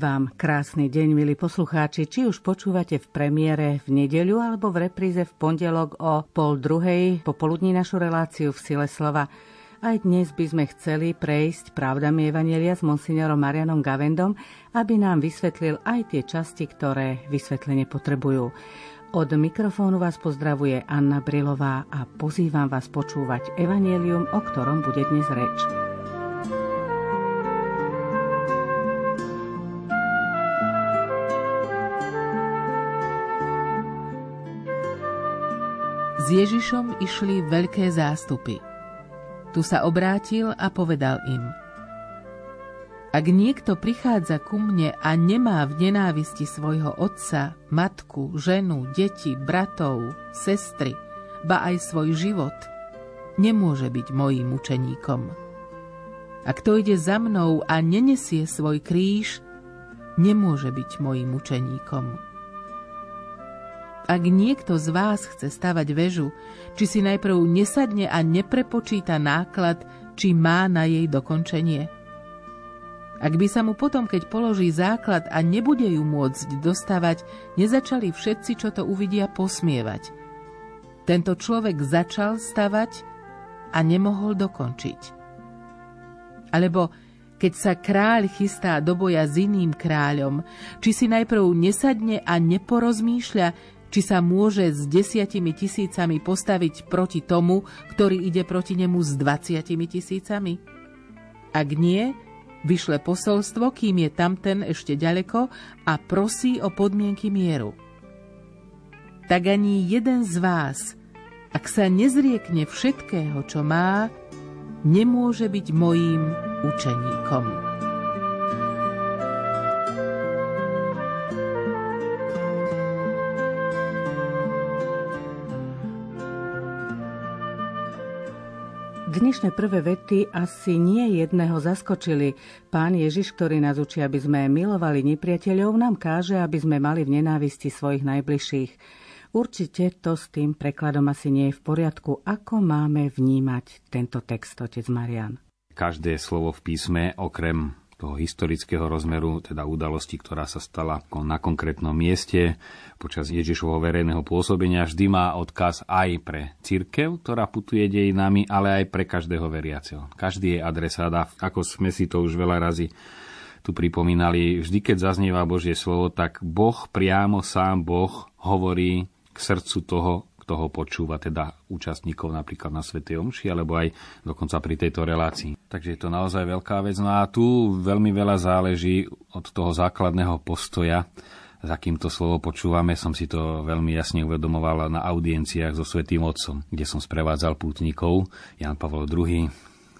Vám krásny deň, milí poslucháči, či už počúvate v premiére v nedeľu alebo v repríze v pondelok o pol druhej popoludní našu reláciu v Sile slova. Aj dnes by sme chceli prejsť pravdami Evanielia s monsignorom Marianom Gavendom, aby nám vysvetlil aj tie časti, ktoré vysvetlenie potrebujú. Od mikrofónu vás pozdravuje Anna Brilová a pozývam vás počúvať Evanielium, o ktorom bude dnes reč. Ježišom išli veľké zástupy. Tu sa obrátil a povedal im Ak niekto prichádza ku mne a nemá v nenávisti svojho otca, matku, ženu, deti, bratov, sestry, ba aj svoj život, nemôže byť mojím učeníkom. A kto ide za mnou a nenesie svoj kríž, nemôže byť mojím učeníkom. Ak niekto z vás chce stavať väžu, či si najprv nesadne a neprepočíta náklad, či má na jej dokončenie. Ak by sa mu potom, keď položí základ a nebude ju môcť dostavať, nezačali všetci, čo to uvidia, posmievať. Tento človek začal stavať a nemohol dokončiť. Alebo keď sa kráľ chystá do boja s iným kráľom, či si najprv nesadne a neporozmýšľa, či sa môže s desiatimi tisícami postaviť proti tomu, ktorý ide proti nemu s dvaciatimi tisícami? Ak nie, vyšle posolstvo, kým je tamten ešte ďaleko a prosí o podmienky mieru. Tak ani jeden z vás, ak sa nezriekne všetkého, čo má, nemôže byť mojím učeníkom. Dnešné prvé vety asi nie jedného zaskočili. Pán Ježiš, ktorý nás učí, aby sme milovali nepriateľov, nám káže, aby sme mali v nenávisti svojich najbližších. Určite to s tým prekladom asi nie je v poriadku. Ako máme vnímať tento text, otec Marian? Každé slovo v písme, okrem toho historického rozmeru, teda udalosti, ktorá sa stala na konkrétnom mieste počas Ježišovho verejného pôsobenia, vždy má odkaz aj pre církev, ktorá putuje dejinami, ale aj pre každého veriaceho. Každý je adresát a ako sme si to už veľa razy tu pripomínali, vždy keď zaznieva Božie slovo, tak Boh priamo sám Boh hovorí k srdcu toho, kto ho počúva, teda účastníkov napríklad na Svetej Omši, alebo aj dokonca pri tejto relácii. Takže je to naozaj veľká vec. No a tu veľmi veľa záleží od toho základného postoja, za to slovo počúvame, som si to veľmi jasne uvedomoval na audienciách so Svetým Otcom, kde som sprevádzal pútnikov, Jan Pavel II,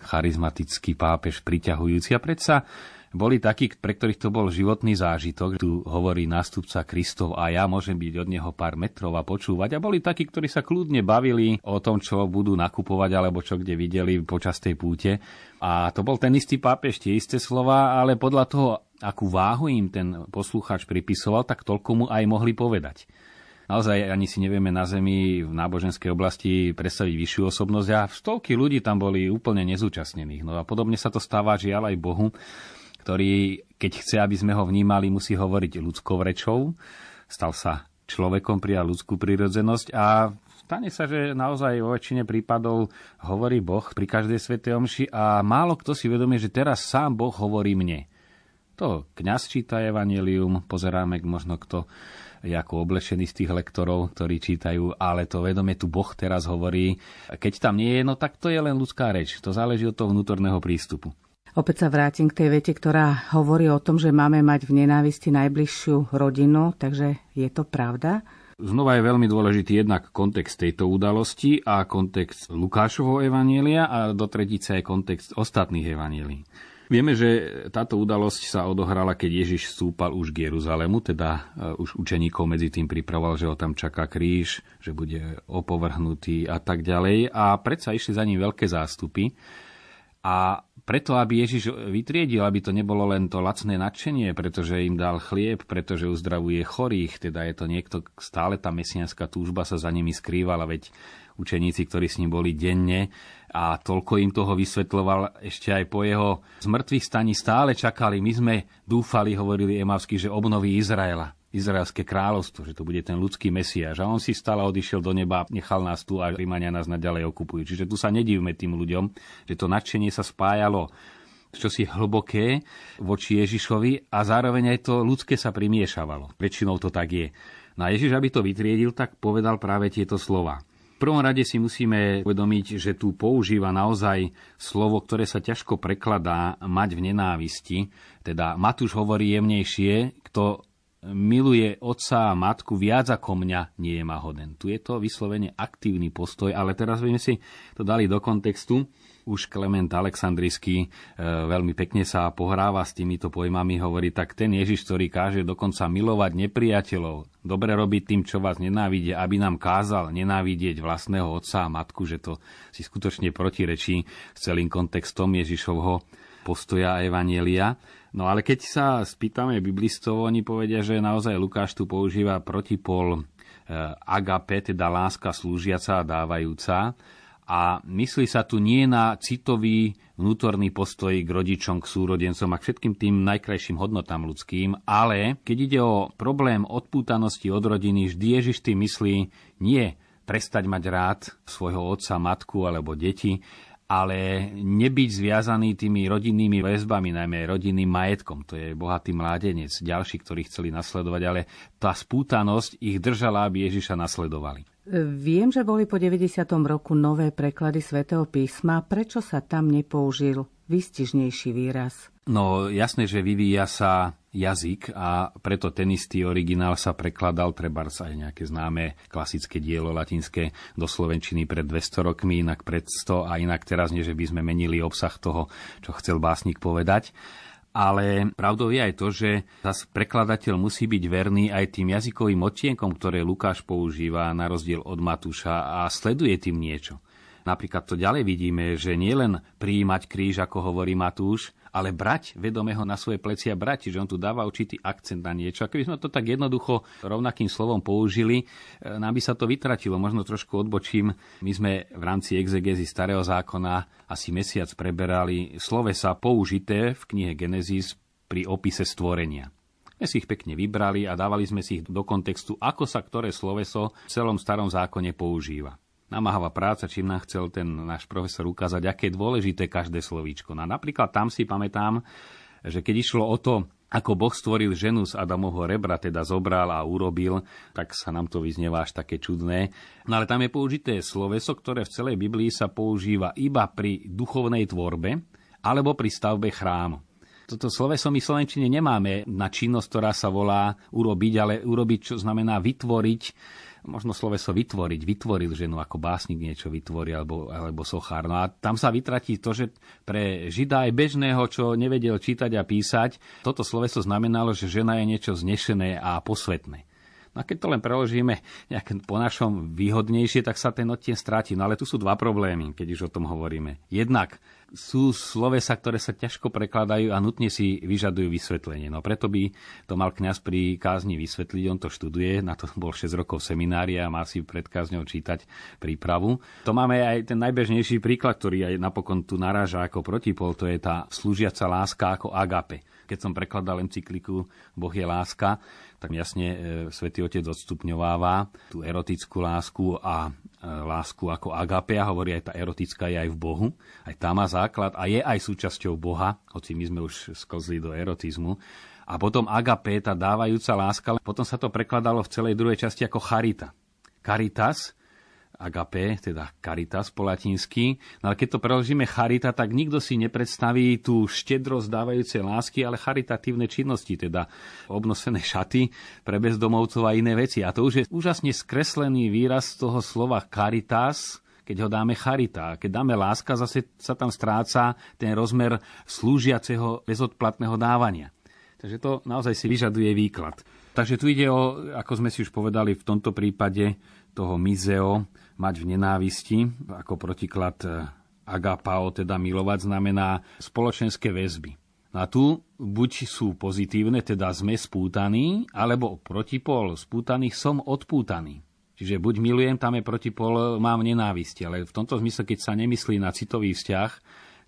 charizmatický pápež, priťahujúci a predsa boli takí, pre ktorých to bol životný zážitok. Tu hovorí nástupca Kristov a ja môžem byť od neho pár metrov a počúvať. A boli takí, ktorí sa kľudne bavili o tom, čo budú nakupovať alebo čo kde videli počas tej púte. A to bol ten istý pápež, tie isté slova, ale podľa toho, akú váhu im ten poslucháč pripisoval, tak toľko mu aj mohli povedať naozaj ani si nevieme na Zemi v náboženskej oblasti predstaviť vyššiu osobnosť a stovky ľudí tam boli úplne nezúčastnených. No a podobne sa to stáva žiaľ aj Bohu ktorý, keď chce, aby sme ho vnímali, musí hovoriť ľudskou rečou. Stal sa človekom, prijal ľudskú prírodzenosť a stane sa, že naozaj vo väčšine prípadov hovorí Boh pri každej svetej omši a málo kto si vedomie, že teraz sám Boh hovorí mne. To kňaz číta evanelium, pozeráme možno kto je ako oblečený z tých lektorov, ktorí čítajú, ale to vedomie tu Boh teraz hovorí. Keď tam nie je, no tak to je len ľudská reč. To záleží od toho vnútorného prístupu. Opäť sa vrátim k tej vete, ktorá hovorí o tom, že máme mať v nenávisti najbližšiu rodinu, takže je to pravda? Znova je veľmi dôležitý jednak kontext tejto udalosti a kontext Lukášovho evanielia a do tretice aj kontext ostatných evanielí. Vieme, že táto udalosť sa odohrala, keď Ježiš stúpal už k Jeruzalému, teda e, už učeníkov medzi tým pripravoval, že ho tam čaká kríž, že bude opovrhnutý a tak ďalej. A predsa išli za ním veľké zástupy. A preto, aby Ježiš vytriedil, aby to nebolo len to lacné nadšenie, pretože im dal chlieb, pretože uzdravuje chorých, teda je to niekto, stále tá mesianská túžba sa za nimi skrývala, veď učeníci, ktorí s ním boli denne a toľko im toho vysvetloval ešte aj po jeho zmrtvých staní stále čakali. My sme dúfali, hovorili Emavsky, že obnoví Izraela izraelské kráľovstvo, že to bude ten ľudský mesiaž. A on si stále odišiel do neba, nechal nás tu a Rímania nás naďalej okupujú. Čiže tu sa nedívme tým ľuďom, že to nadšenie sa spájalo čosi hlboké voči Ježišovi a zároveň aj to ľudské sa primiešavalo. Väčšinou to tak je. No a Ježiš, aby to vytriedil, tak povedal práve tieto slova. V prvom rade si musíme uvedomiť, že tu používa naozaj slovo, ktoré sa ťažko prekladá mať v nenávisti. Teda Matúš hovorí jemnejšie, kto miluje otca a matku viac ako mňa, nie je ma hoden. Tu je to vyslovene aktívny postoj, ale teraz by sme si to dali do kontextu už Klement Aleksandrický e, veľmi pekne sa pohráva s týmito pojmami, hovorí, tak ten Ježiš, ktorý káže dokonca milovať nepriateľov, dobre robiť tým, čo vás nenávidia, aby nám kázal nenávidieť vlastného otca a matku, že to si skutočne protirečí s celým kontextom Ježišovho postoja evanielia. No ale keď sa spýtame biblistov, oni povedia, že naozaj Lukáš tu používa protipol e, agape, teda láska slúžiaca a dávajúca a myslí sa tu nie na citový vnútorný postoj k rodičom, k súrodencom a k všetkým tým najkrajším hodnotám ľudským, ale keď ide o problém odpútanosti od rodiny, vždy Ježiš tým myslí nie prestať mať rád svojho otca, matku alebo deti, ale nebyť zviazaný tými rodinnými väzbami, najmä rodinným majetkom. To je bohatý mládenec, ďalší, ktorí chceli nasledovať, ale tá spútanosť ich držala, aby Ježiša nasledovali. Viem, že boli po 90. roku nové preklady svätého písma. Prečo sa tam nepoužil výstižnejší výraz? No jasné, že vyvíja sa jazyk a preto ten istý originál sa prekladal treba aj nejaké známe klasické dielo latinské do slovenčiny pred 200 rokmi, inak pred 100 a inak teraz nie, že by sme menili obsah toho, čo chcel básnik povedať. Ale pravdou je aj to, že zas prekladateľ musí byť verný aj tým jazykovým odtienkom, ktoré Lukáš používa na rozdiel od Matúša a sleduje tým niečo. Napríklad to ďalej vidíme, že nielen prijímať kríž, ako hovorí Matúš, ale brať vedomého na svoje plecia brať, čiže on tu dáva určitý akcent na niečo. A keby sme to tak jednoducho rovnakým slovom použili, e, nám by sa to vytratilo. Možno trošku odbočím. My sme v rámci exegezy starého zákona asi mesiac preberali slovesa použité v knihe Genesis pri opise stvorenia. My si ich pekne vybrali a dávali sme si ich do kontextu, ako sa ktoré sloveso v celom starom zákone používa namáhavá práca, čím nám chcel ten náš profesor ukázať, aké je dôležité každé slovíčko. No napríklad tam si pamätám, že keď išlo o to, ako Boh stvoril ženu z Adamovho rebra, teda zobral a urobil, tak sa nám to vyznieva až také čudné. No ale tam je použité sloveso, ktoré v celej Biblii sa používa iba pri duchovnej tvorbe alebo pri stavbe chrámu. Toto sloveso my Slovenčine nemáme na činnosť, ktorá sa volá urobiť, ale urobiť, čo znamená vytvoriť možno sloveso vytvoriť, vytvoril ženu ako básnik niečo vytvorí alebo, alebo sochár. No a tam sa vytratí to, že pre Žida aj bežného, čo nevedel čítať a písať, toto sloveso znamenalo, že žena je niečo znešené a posvetné. No a keď to len preložíme nejak po našom výhodnejšie, tak sa ten odtien stráti. No ale tu sú dva problémy, keď už o tom hovoríme. Jednak sú slovesa, ktoré sa ťažko prekladajú a nutne si vyžadujú vysvetlenie. No preto by to mal kňaz pri kázni vysvetliť, on to študuje, na to bol 6 rokov seminária a má si pred kázňou čítať prípravu. To máme aj ten najbežnejší príklad, ktorý aj napokon tu naráža ako protipol, to je tá slúžiaca láska ako agape. Keď som prekladal encykliku Boh je láska, tak jasne e, svätý Otec odstupňováva tú erotickú lásku a E, lásku ako agapea, hovorí aj tá erotická je aj v Bohu, aj tá má základ a je aj súčasťou Boha, hoci my sme už sklzli do erotizmu. A potom agape, tá dávajúca láska, potom sa to prekladalo v celej druhej časti ako charita. Caritas, agape, teda caritas po latinsky. No ale keď to preložíme charita, tak nikto si nepredstaví tú štedrosť dávajúcej lásky, ale charitatívne činnosti, teda obnosené šaty pre bezdomovcov a iné veci. A to už je úžasne skreslený výraz toho slova caritas, keď ho dáme charita. Keď dáme láska, zase sa tam stráca ten rozmer slúžiaceho bezodplatného dávania. Takže to naozaj si vyžaduje výklad. Takže tu ide o, ako sme si už povedali v tomto prípade, toho mizeo, mať v nenávisti, ako protiklad e, agapao, teda milovať, znamená spoločenské väzby. A tu buď sú pozitívne, teda sme spútaní, alebo protipol spútaných som odpútaný. Čiže buď milujem, tam je protipol, mám nenávisti. Ale v tomto zmysle, keď sa nemyslí na citový vzťah,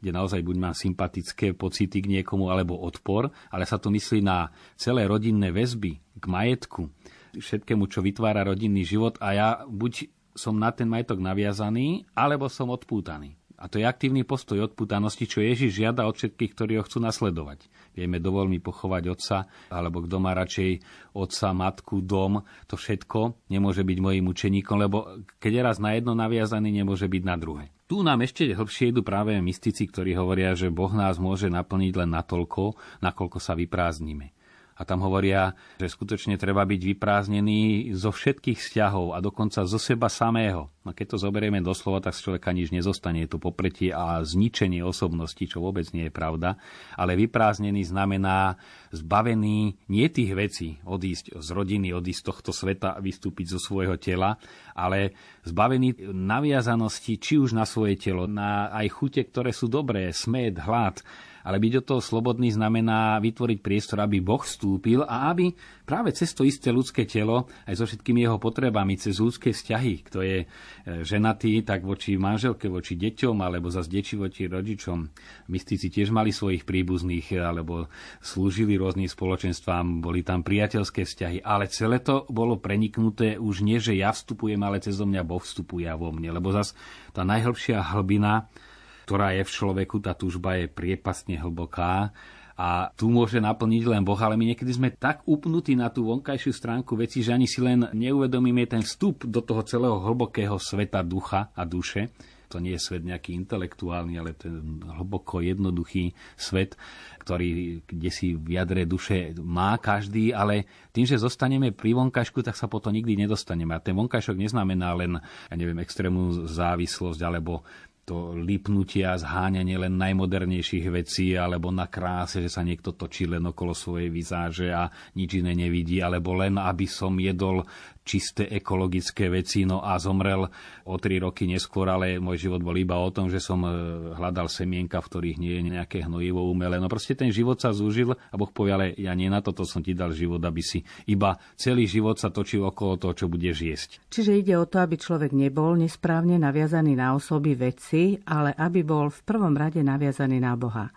kde naozaj buď mám sympatické pocity k niekomu alebo odpor, ale sa to myslí na celé rodinné väzby, k majetku, všetkému, čo vytvára rodinný život a ja buď som na ten majetok naviazaný, alebo som odpútaný. A to je aktívny postoj odputanosti, čo Ježiš žiada od všetkých, ktorí ho chcú nasledovať. Vieme, dovol mi pochovať otca, alebo kto má radšej otca, matku, dom, to všetko nemôže byť mojim učeníkom, lebo keď je raz na jedno naviazaný, nemôže byť na druhé. Tu nám ešte hlbšie idú práve mystici, ktorí hovoria, že Boh nás môže naplniť len natoľko, nakoľko sa vyprázdnime. A tam hovoria, že skutočne treba byť vyprázdnený zo všetkých vzťahov a dokonca zo seba samého. A keď to zoberieme doslova, tak z človeka nič nezostane. Je to popretie a zničenie osobnosti, čo vôbec nie je pravda. Ale vyprázdnený znamená zbavený nie tých vecí, odísť z rodiny, odísť z tohto sveta, vystúpiť zo svojho tela, ale zbavený naviazanosti či už na svoje telo, na aj chute, ktoré sú dobré, smet, hlad, ale byť od toho slobodný znamená vytvoriť priestor, aby Boh vstúpil a aby práve cez to isté ľudské telo, aj so všetkými jeho potrebami, cez ľudské vzťahy, kto je e, ženatý, tak voči manželke, voči deťom, alebo zase deči voči rodičom. Mystici tiež mali svojich príbuzných, e, alebo slúžili rôznym spoločenstvám, boli tam priateľské vzťahy, ale celé to bolo preniknuté už nie, že ja vstupujem, ale cez mňa Boh vstupuje vo mne, lebo zase tá najhlbšia hlbina ktorá je v človeku, tá túžba je priepasne hlboká a tu môže naplniť len Boh, ale my niekedy sme tak upnutí na tú vonkajšiu stránku veci, že ani si len neuvedomíme ten vstup do toho celého hlbokého sveta ducha a duše. To nie je svet nejaký intelektuálny, ale ten hlboko jednoduchý svet, ktorý kde si v jadre duše má každý, ale tým, že zostaneme pri vonkažku, tak sa potom nikdy nedostaneme. A ten vonkažok neznamená len, ja neviem, extrémnu závislosť alebo to lipnutie a zháňanie len najmodernejších vecí, alebo na kráse, že sa niekto točí len okolo svojej vizáže a nič iné nevidí, alebo len aby som jedol čisté ekologické veci, no a zomrel o tri roky neskôr, ale môj život bol iba o tom, že som e, hľadal semienka, v ktorých nie je nejaké hnojivo umelé. No proste ten život sa zúžil a Boh povie, ale ja nie na toto som ti dal život, aby si iba celý život sa točil okolo toho, čo budeš jesť. Čiže ide o to, aby človek nebol nesprávne naviazaný na osoby veci, ale aby bol v prvom rade naviazaný na Boha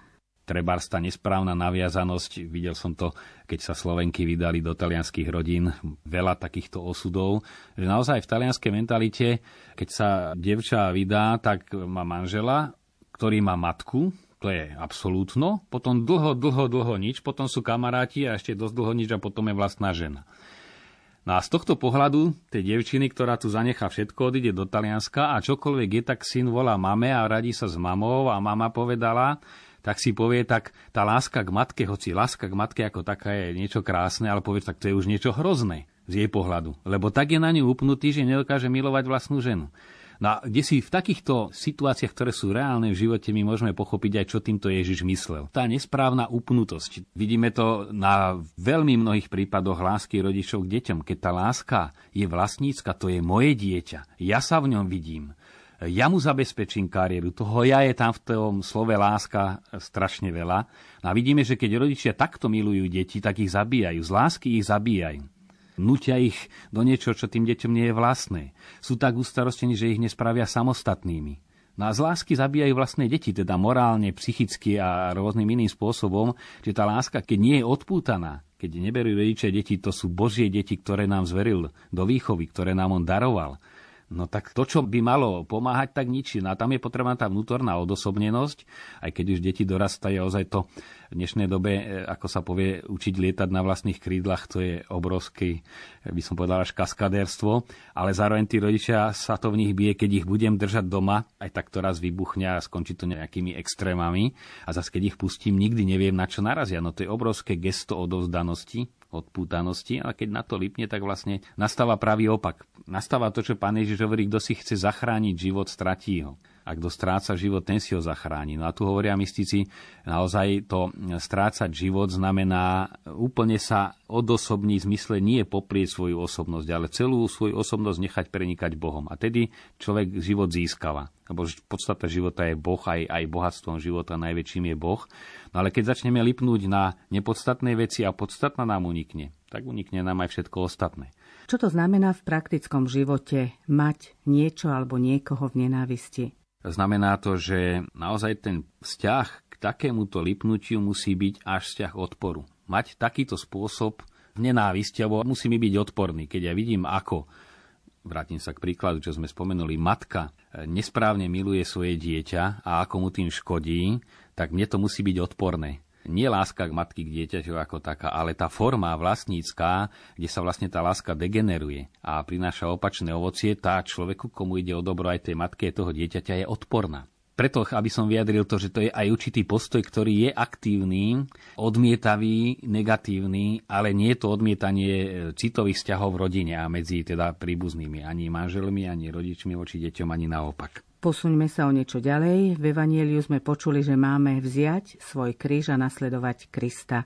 trebárs tá nesprávna naviazanosť, videl som to, keď sa Slovenky vydali do talianských rodín, veľa takýchto osudov, že naozaj v talianskej mentalite, keď sa devča vydá, tak má manžela, ktorý má matku, to je absolútno, potom dlho, dlho, dlho nič, potom sú kamaráti a ešte dosť dlho nič a potom je vlastná žena. No a z tohto pohľadu tej devčiny, ktorá tu zanechá všetko, odíde do Talianska a čokoľvek je, tak syn volá mame a radí sa s mamou a mama povedala, tak si povie, tak tá láska k matke, hoci láska k matke ako taká je niečo krásne, ale povie, tak to je už niečo hrozné z jej pohľadu. Lebo tak je na ňu upnutý, že nedokáže milovať vlastnú ženu. No a kde si v takýchto situáciách, ktoré sú reálne v živote, my môžeme pochopiť aj, čo týmto Ježiš myslel. Tá nesprávna upnutosť. Vidíme to na veľmi mnohých prípadoch lásky rodičov k deťom. Keď tá láska je vlastnícka, to je moje dieťa. Ja sa v ňom vidím ja mu zabezpečím kariéru. Toho ja je tam v tom slove láska strašne veľa. No a vidíme, že keď rodičia takto milujú deti, tak ich zabíjajú. Z lásky ich zabíjajú. Nutia ich do niečo, čo tým deťom nie je vlastné. Sú tak ustarostení, že ich nespravia samostatnými. No a z lásky zabíjajú vlastné deti, teda morálne, psychicky a rôznym iným spôsobom, že tá láska, keď nie je odpútaná, keď neberú rodičia deti, to sú Božie deti, ktoré nám zveril do výchovy, ktoré nám on daroval No tak to, čo by malo pomáhať, tak ničí. No a tam je potrebná tá vnútorná odosobnenosť, aj keď už deti dorastajú, ozaj to v dnešnej dobe, e, ako sa povie, učiť lietať na vlastných krídlach, to je obrovské, by som povedal, až kaskadérstvo, ale zároveň tí rodičia sa to v nich bije, keď ich budem držať doma, aj tak to raz vybuchne a skončí to nejakými extrémami a zase keď ich pustím, nikdy neviem, na čo narazia. No to je obrovské gesto odovzdanosti, odpútanosti, ale keď na to lipne, tak vlastne nastáva pravý opak. Nastáva to, čo pán Ježiš hovorí, kto si chce zachrániť život, stratí ho a kto stráca život, ten si ho zachráni. No a tu hovoria mystici, naozaj to strácať život znamená úplne sa odosobní zmysle nie poprieť svoju osobnosť, ale celú svoju osobnosť nechať prenikať Bohom. A tedy človek život získava. Lebo podstata života je Boh, aj, aj bohatstvom života najväčším je Boh. No ale keď začneme lipnúť na nepodstatné veci a podstatná nám unikne, tak unikne nám aj všetko ostatné. Čo to znamená v praktickom živote mať niečo alebo niekoho v nenávisti? Znamená to, že naozaj ten vzťah k takémuto lipnutiu musí byť až vzťah odporu. Mať takýto spôsob nenávisti, alebo musí mi byť odporný. Keď ja vidím, ako vrátim sa k príkladu, čo sme spomenuli, matka nesprávne miluje svoje dieťa a ako mu tým škodí, tak mne to musí byť odporné nie láska k matky k dieťaťu ako taká, ale tá forma vlastnícká, kde sa vlastne tá láska degeneruje a prináša opačné ovocie, tá človeku, komu ide o dobro aj tej matke toho dieťaťa, je odporná. Preto, aby som vyjadril to, že to je aj určitý postoj, ktorý je aktívny, odmietavý, negatívny, ale nie je to odmietanie e, citových vzťahov v rodine a medzi teda príbuznými, ani manželmi, ani rodičmi voči deťom, ani naopak. Posuňme sa o niečo ďalej. V Evanieliu sme počuli, že máme vziať svoj kríž a nasledovať Krista.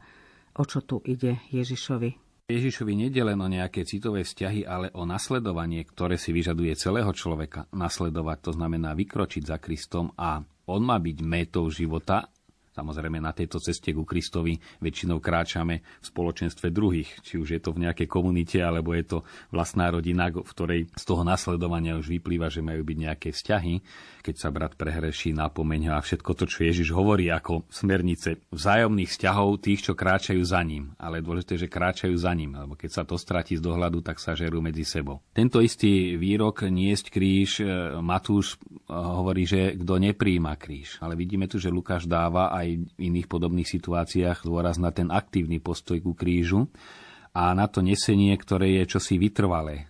O čo tu ide Ježišovi? Ježišovi nede len o nejaké citové vzťahy, ale o nasledovanie, ktoré si vyžaduje celého človeka. Nasledovať to znamená vykročiť za Kristom a on má byť métou života Samozrejme na tejto ceste ku Kristovi väčšinou kráčame v spoločenstve druhých, či už je to v nejakej komunite, alebo je to vlastná rodina, v ktorej z toho nasledovania už vyplýva, že majú byť nejaké vzťahy. Keď sa brat prehreší, napomeň ho a všetko to, čo Ježiš hovorí ako smernice vzájomných vzťahov tých, čo kráčajú za ním. Ale dôležité, že kráčajú za ním, lebo keď sa to stratí z dohľadu, tak sa žerú medzi sebou. Tento istý výrok niesť kríž e, Matúš e, hovorí, že kto nepríjima kríž. Ale vidíme tu, že Lukáš dáva aj v iných podobných situáciách dôraz na ten aktívny postoj ku krížu a na to nesenie, ktoré je čosi vytrvalé.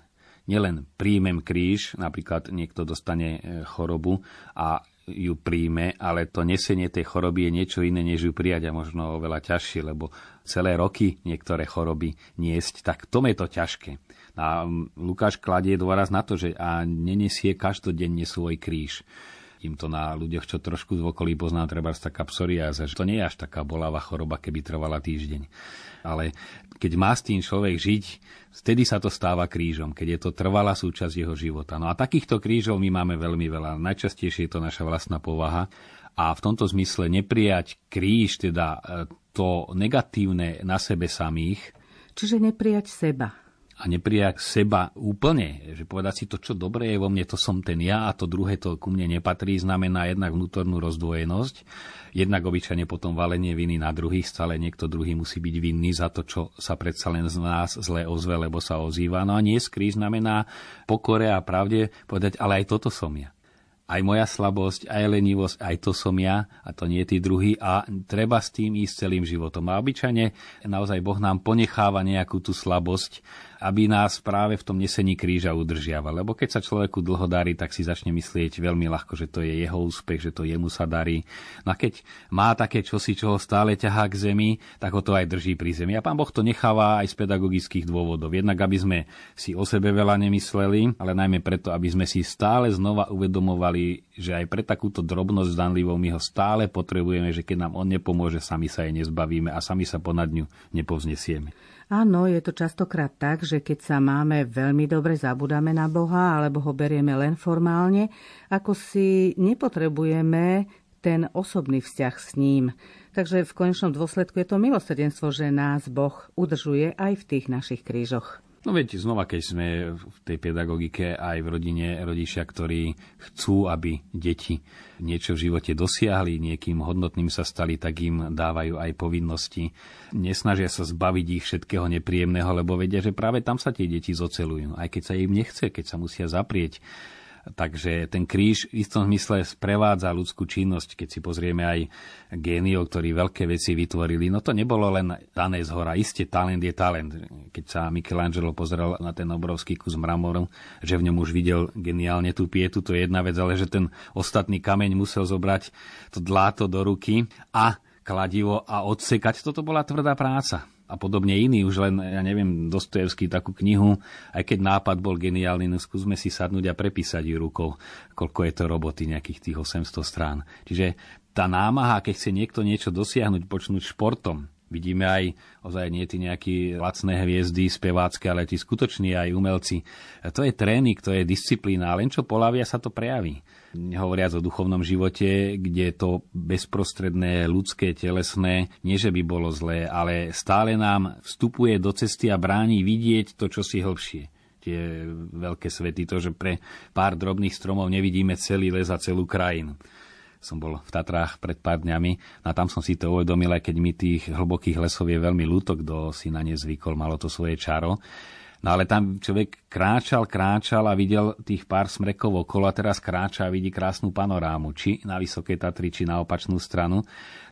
Nielen príjmem kríž, napríklad niekto dostane e, chorobu a ju príjme, ale to nesenie tej choroby je niečo iné, než ju prijať a možno oveľa ťažšie, lebo celé roky niektoré choroby niesť, tak tom je to ťažké. A Lukáš kladie dôraz na to, že a nenesie každodenne svoj kríž im to na ľuďoch, čo trošku z okolí poznám, treba taká psoriáza, že to nie je až taká bolavá choroba, keby trvala týždeň. Ale keď má s tým človek žiť, vtedy sa to stáva krížom, keď je to trvalá súčasť jeho života. No a takýchto krížov my máme veľmi veľa. Najčastejšie je to naša vlastná povaha a v tomto zmysle neprijať kríž, teda e, to negatívne na sebe samých. Čiže neprijať seba a neprijať seba úplne, že povedať si to, čo dobré je vo mne, to som ten ja a to druhé to ku mne nepatrí, znamená jednak vnútornú rozdvojenosť, jednak obyčajne potom valenie viny na druhých, stále niekto druhý musí byť vinný za to, čo sa predsa len z nás zle ozve, lebo sa ozýva. No a nie skrý znamená pokore a pravde povedať, ale aj toto som ja aj moja slabosť, aj lenivosť, aj to som ja a to nie tí druhý a treba s tým ísť celým životom. A obyčajne naozaj Boh nám ponecháva nejakú tú slabosť, aby nás práve v tom nesení kríža udržiaval. Lebo keď sa človeku dlho darí, tak si začne myslieť veľmi ľahko, že to je jeho úspech, že to jemu sa darí. No a keď má také čosi, čo ho stále ťahá k zemi, tak ho to aj drží pri zemi. A pán Boh to necháva aj z pedagogických dôvodov. Jednak, aby sme si o sebe veľa nemysleli, ale najmä preto, aby sme si stále znova uvedomovali, že aj pre takúto drobnosť zdanlivou my ho stále potrebujeme, že keď nám on nepomôže, sami sa jej nezbavíme a sami sa ponad ňu nepovznesieme. Áno, je to častokrát tak, že keď sa máme veľmi dobre, zabudáme na Boha alebo ho berieme len formálne, ako si nepotrebujeme ten osobný vzťah s ním. Takže v konečnom dôsledku je to milosrdenstvo, že nás Boh udržuje aj v tých našich krížoch. No viete, znova, keď sme v tej pedagogike aj v rodine rodičia, ktorí chcú, aby deti niečo v živote dosiahli, niekým hodnotným sa stali, tak im dávajú aj povinnosti. Nesnažia sa zbaviť ich všetkého nepríjemného, lebo vedia, že práve tam sa tie deti zocelujú. Aj keď sa im nechce, keď sa musia zaprieť Takže ten kríž v istom zmysle sprevádza ľudskú činnosť, keď si pozrieme aj géniov, ktorí veľké veci vytvorili. No to nebolo len dané z hora. Isté talent je talent. Keď sa Michelangelo pozrel na ten obrovský kus mramoru, že v ňom už videl geniálne tú pietu, to je jedna vec, ale že ten ostatný kameň musel zobrať to dláto do ruky a kladivo a odsekať. Toto bola tvrdá práca a podobne iní, už len, ja neviem, Dostojevský takú knihu, aj keď nápad bol geniálny, no skúsme si sadnúť a prepísať ju rukou, koľko je to roboty, nejakých tých 800 strán. Čiže tá námaha, keď chce niekto niečo dosiahnuť, počnúť športom, Vidíme aj ozaj nie tí nejakí lacné hviezdy spevácké, ale tí skutoční aj umelci. To je tréning, to je disciplína, len čo polavia sa to prejaví. Hovoriac o duchovnom živote, kde to bezprostredné, ľudské, telesné, nie že by bolo zlé, ale stále nám vstupuje do cesty a bráni vidieť to, čo si hĺbšie tie veľké svety, to, že pre pár drobných stromov nevidíme celý les a celú krajinu som bol v Tatrách pred pár dňami a tam som si to uvedomil, aj keď mi tých hlbokých lesov je veľmi ľúto, kto si na ne zvykol, malo to svoje čaro. No ale tam človek kráčal, kráčal a videl tých pár smrekov okolo a teraz kráča a vidí krásnu panorámu, či na Vysoké Tatry, či na opačnú stranu.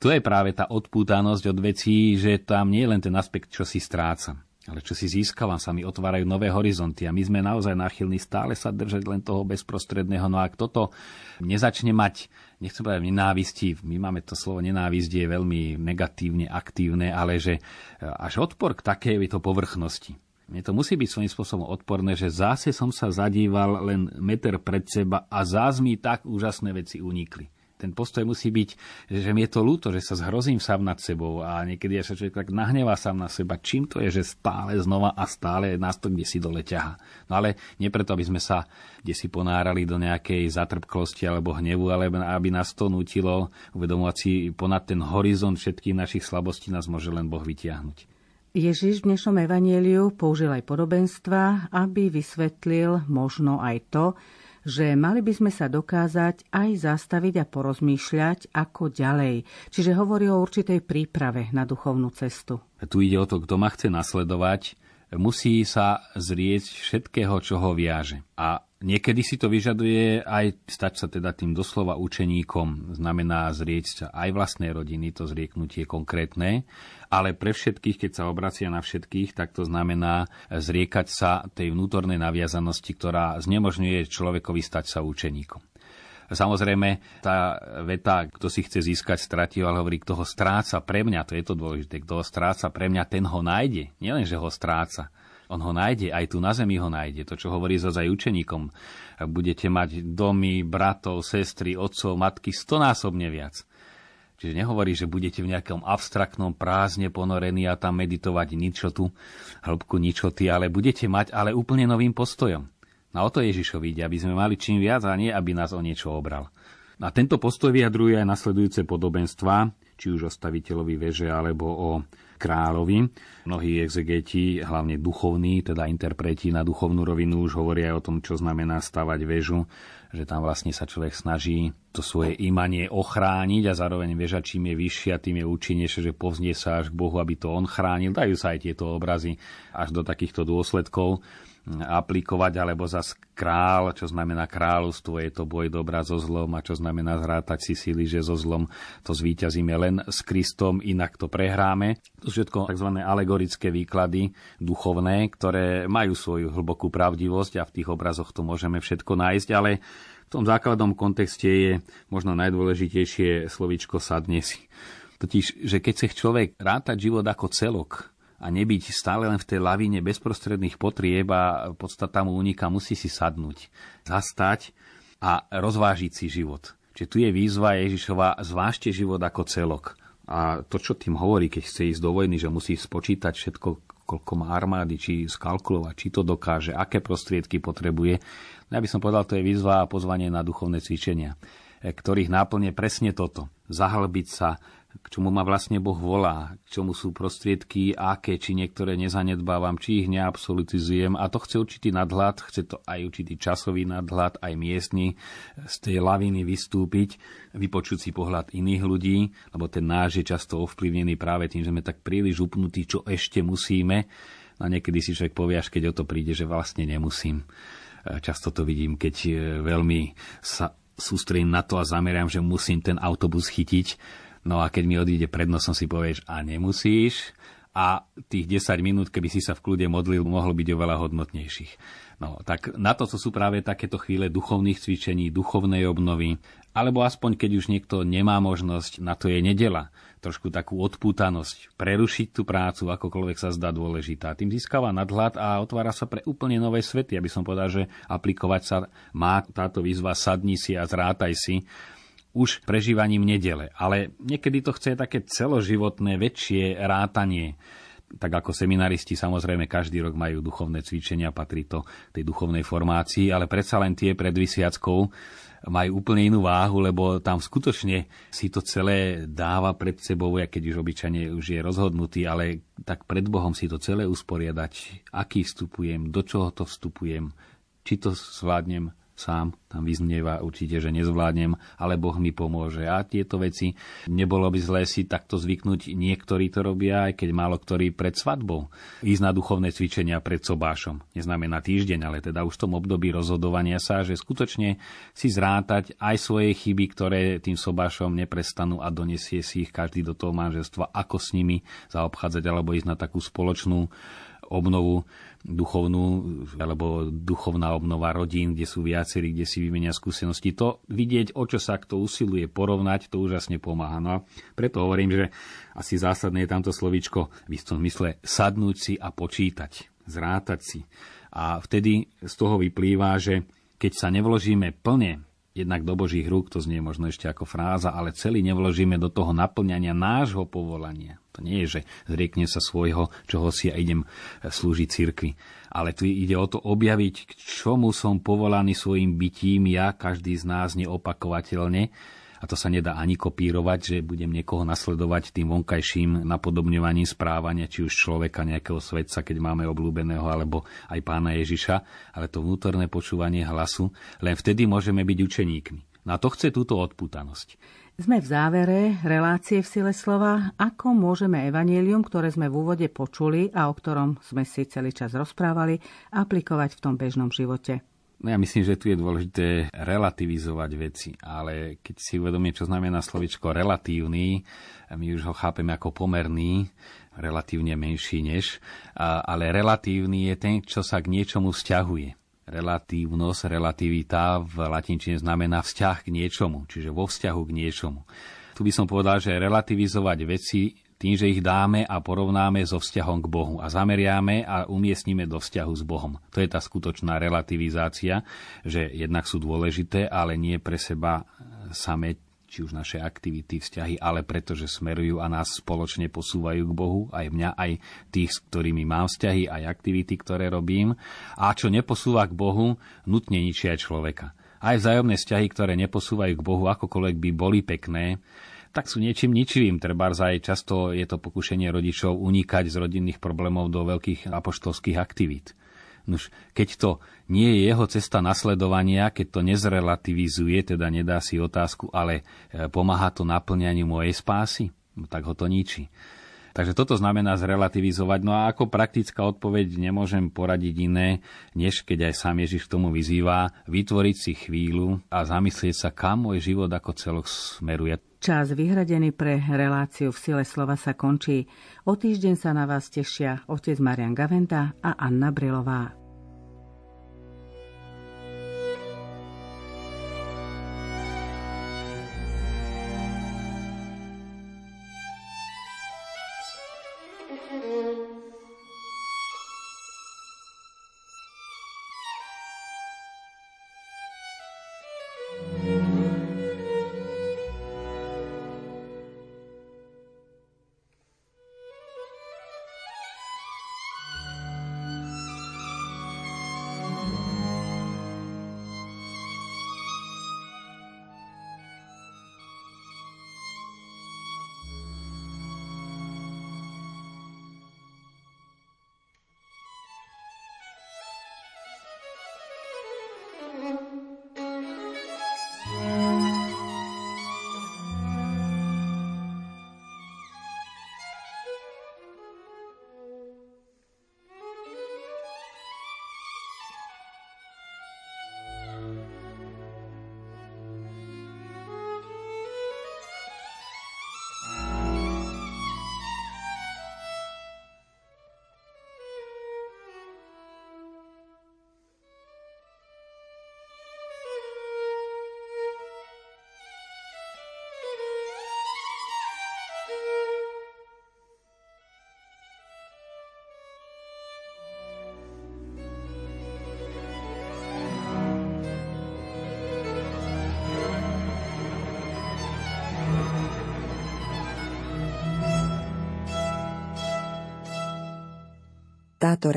Tu je práve tá odpútanosť od vecí, že tam nie je len ten aspekt, čo si stráca ale čo si získavam, sa mi otvárajú nové horizonty a my sme naozaj náchylní stále sa držať len toho bezprostredného. No a ak toto nezačne mať, nechcem povedať nenávisti, my máme to slovo nenávisť, je veľmi negatívne aktívne, ale že e, až odpor k takej to povrchnosti. Mne to musí byť svojím spôsobom odporné, že zase som sa zadíval len meter pred seba a zás mi tak úžasné veci unikli ten postoj musí byť, že mi je to ľúto, že sa zhrozím sám nad sebou a niekedy sa človek tak nahnevá sám na seba. Čím to je, že stále znova a stále nás to kde si dole ťaha. No ale nie preto, aby sme sa kde si ponárali do nejakej zatrpklosti alebo hnevu, ale aby nás to nutilo uvedomovať si ponad ten horizont všetkých našich slabostí nás môže len Boh vytiahnuť. Ježiš v dnešnom evanieliu použil aj podobenstva, aby vysvetlil možno aj to, že mali by sme sa dokázať aj zastaviť a porozmýšľať, ako ďalej. Čiže hovorí o určitej príprave na duchovnú cestu. Tu ide o to, kto ma chce nasledovať, musí sa zrieť všetkého, čo ho viaže. A niekedy si to vyžaduje aj stať sa teda tým doslova učeníkom, znamená zrieť aj vlastnej rodiny, to zrieknutie konkrétne, ale pre všetkých, keď sa obracia na všetkých, tak to znamená zriekať sa tej vnútornej naviazanosti, ktorá znemožňuje človekovi stať sa učeníkom. Samozrejme, tá veta, kto si chce získať, stratí, ale hovorí, kto ho stráca pre mňa, to je to dôležité, kto ho stráca pre mňa, ten ho nájde. Nielen, že ho stráca, on ho nájde, aj tu na zemi ho nájde. To, čo hovorí zase aj učeníkom. Budete mať domy, bratov, sestry, otcov, matky stonásobne viac. Čiže nehovorí, že budete v nejakom abstraktnom prázdne ponorení a tam meditovať ničotu, hĺbku ničoty, ale budete mať ale úplne novým postojom. Na o to Ježišovi ide, aby sme mali čím viac a nie, aby nás o niečo obral. A tento postoj vyjadruje aj nasledujúce podobenstva, či už o staviteľovi veže alebo o kráľovi. Mnohí exegeti, hlavne duchovní, teda interpreti na duchovnú rovinu už hovoria aj o tom, čo znamená stavať väžu, že tam vlastne sa človek snaží to svoje imanie ochrániť a zároveň veža, čím je vyššia, tým je účinnejšie, že povznie sa až k Bohu, aby to on chránil. Dajú sa aj tieto obrazy až do takýchto dôsledkov aplikovať, alebo za král, čo znamená kráľovstvo, je to boj dobra so zlom a čo znamená zrátať si síly, že so zlom to zvíťazíme len s Kristom, inak to prehráme. To sú všetko tzv. alegorické výklady duchovné, ktoré majú svoju hlbokú pravdivosť a v tých obrazoch to môžeme všetko nájsť, ale v tom základnom kontexte je možno najdôležitejšie slovičko sadne si. Totiž, že keď chce človek rátať život ako celok, a nebyť stále len v tej lavíne bezprostredných potrieb a podstata mu unika, musí si sadnúť, zastať a rozvážiť si život. Čiže tu je výzva Ježišova, zvážte život ako celok. A to, čo tým hovorí, keď chce ísť do vojny, že musí spočítať všetko, koľko má armády, či skalkulovať, či to dokáže, aké prostriedky potrebuje. No ja by som povedal, to je výzva a pozvanie na duchovné cvičenia, ktorých náplne presne toto. Zahlbiť sa, k čomu ma vlastne Boh volá, k čomu sú prostriedky, aké, či niektoré nezanedbávam, či ich neabsolutizujem. A to chce určitý nadhľad, chce to aj určitý časový nadhľad, aj miestny, z tej laviny vystúpiť, vypočuť si pohľad iných ľudí, lebo ten náš je často ovplyvnený práve tým, že sme tak príliš upnutí, čo ešte musíme. A niekedy si človek povie, až keď o to príde, že vlastne nemusím. Často to vidím, keď e, veľmi sa sústredím na to a zameriam, že musím ten autobus chytiť, No a keď mi odíde prednosom, si povieš, a nemusíš, a tých 10 minút, keby si sa v kľude modlil, mohlo byť oveľa hodnotnejších. No, tak na to, to sú práve takéto chvíle duchovných cvičení, duchovnej obnovy, alebo aspoň keď už niekto nemá možnosť, na to je nedela, trošku takú odpútanosť, prerušiť tú prácu, akokoľvek sa zdá dôležitá. Tým získava nadhľad a otvára sa pre úplne nové svety, aby som povedal, že aplikovať sa má táto výzva sadni si a zrátaj si, už prežívaním nedele. Ale niekedy to chce také celoživotné, väčšie rátanie tak ako seminaristi samozrejme každý rok majú duchovné cvičenia, patrí to tej duchovnej formácii, ale predsa len tie pred vysiackou majú úplne inú váhu, lebo tam skutočne si to celé dáva pred sebou, keď už obyčajne už je rozhodnutý, ale tak pred Bohom si to celé usporiadať, aký vstupujem, do čoho to vstupujem, či to zvládnem sám tam vyznieva určite, že nezvládnem, ale Boh mi pomôže. A tieto veci nebolo by zlé si takto zvyknúť. Niektorí to robia, aj keď málo ktorí pred svadbou. Ísť na duchovné cvičenia pred sobášom. Neznamená týždeň, ale teda už v tom období rozhodovania sa, že skutočne si zrátať aj svoje chyby, ktoré tým sobášom neprestanú a donesie si ich každý do toho manželstva, ako s nimi zaobchádzať alebo ísť na takú spoločnú obnovu duchovnú, alebo duchovná obnova rodín, kde sú viacerí, kde si vymenia skúsenosti. To vidieť, o čo sa kto usiluje porovnať, to úžasne pomáha. No a preto hovorím, že asi zásadné je tamto slovíčko v istom mysle sadnúť si a počítať, zrátať si. A vtedy z toho vyplýva, že keď sa nevložíme plne jednak do Božích rúk, to znie možno ešte ako fráza, ale celý nevložíme do toho naplňania nášho povolania. To nie je, že zriekne sa svojho, čoho si ja idem eh, slúžiť cirkvi. Ale tu ide o to objaviť, k čomu som povolaný svojim bytím ja, každý z nás neopakovateľne, a to sa nedá ani kopírovať, že budem niekoho nasledovať tým vonkajším napodobňovaním správania, či už človeka, nejakého svetca, keď máme obľúbeného, alebo aj pána Ježiša, ale to vnútorné počúvanie hlasu, len vtedy môžeme byť učeníkmi. No a to chce túto odputanosť. Sme v závere relácie v sile slova. Ako môžeme evanílium, ktoré sme v úvode počuli a o ktorom sme si celý čas rozprávali, aplikovať v tom bežnom živote? No ja myslím, že tu je dôležité relativizovať veci, ale keď si uvedomím, čo znamená slovičko relatívny, my už ho chápeme ako pomerný, relatívne menší než, ale relatívny je ten, čo sa k niečomu vzťahuje. Relatívnosť, relativita v latinčine znamená vzťah k niečomu, čiže vo vzťahu k niečomu. Tu by som povedal, že relativizovať veci tým, že ich dáme a porovnáme so vzťahom k Bohu a zameriame a umiestnime do vzťahu s Bohom. To je tá skutočná relativizácia, že jednak sú dôležité, ale nie pre seba same či už naše aktivity, vzťahy, ale pretože smerujú a nás spoločne posúvajú k Bohu, aj mňa, aj tých, s ktorými mám vzťahy, aj aktivity, ktoré robím. A čo neposúva k Bohu, nutne ničia aj človeka. Aj vzájomné vzťahy, ktoré neposúvajú k Bohu, akokoľvek by boli pekné, tak sú niečím ničivým. Treba aj často je to pokušenie rodičov unikať z rodinných problémov do veľkých apoštolských aktivít. Nož, keď to nie je jeho cesta nasledovania, keď to nezrelativizuje, teda nedá si otázku, ale e, pomáha to naplňaniu mojej spásy, tak ho to ničí. Takže toto znamená zrelativizovať. No a ako praktická odpoveď nemôžem poradiť iné, než keď aj sám Ježiš k tomu vyzýva, vytvoriť si chvíľu a zamyslieť sa, kam môj život ako celok smeruje. Čas vyhradený pre reláciu v sile slova sa končí. O týždeň sa na vás tešia otec Marian Gaventa a Anna Brilová. Táto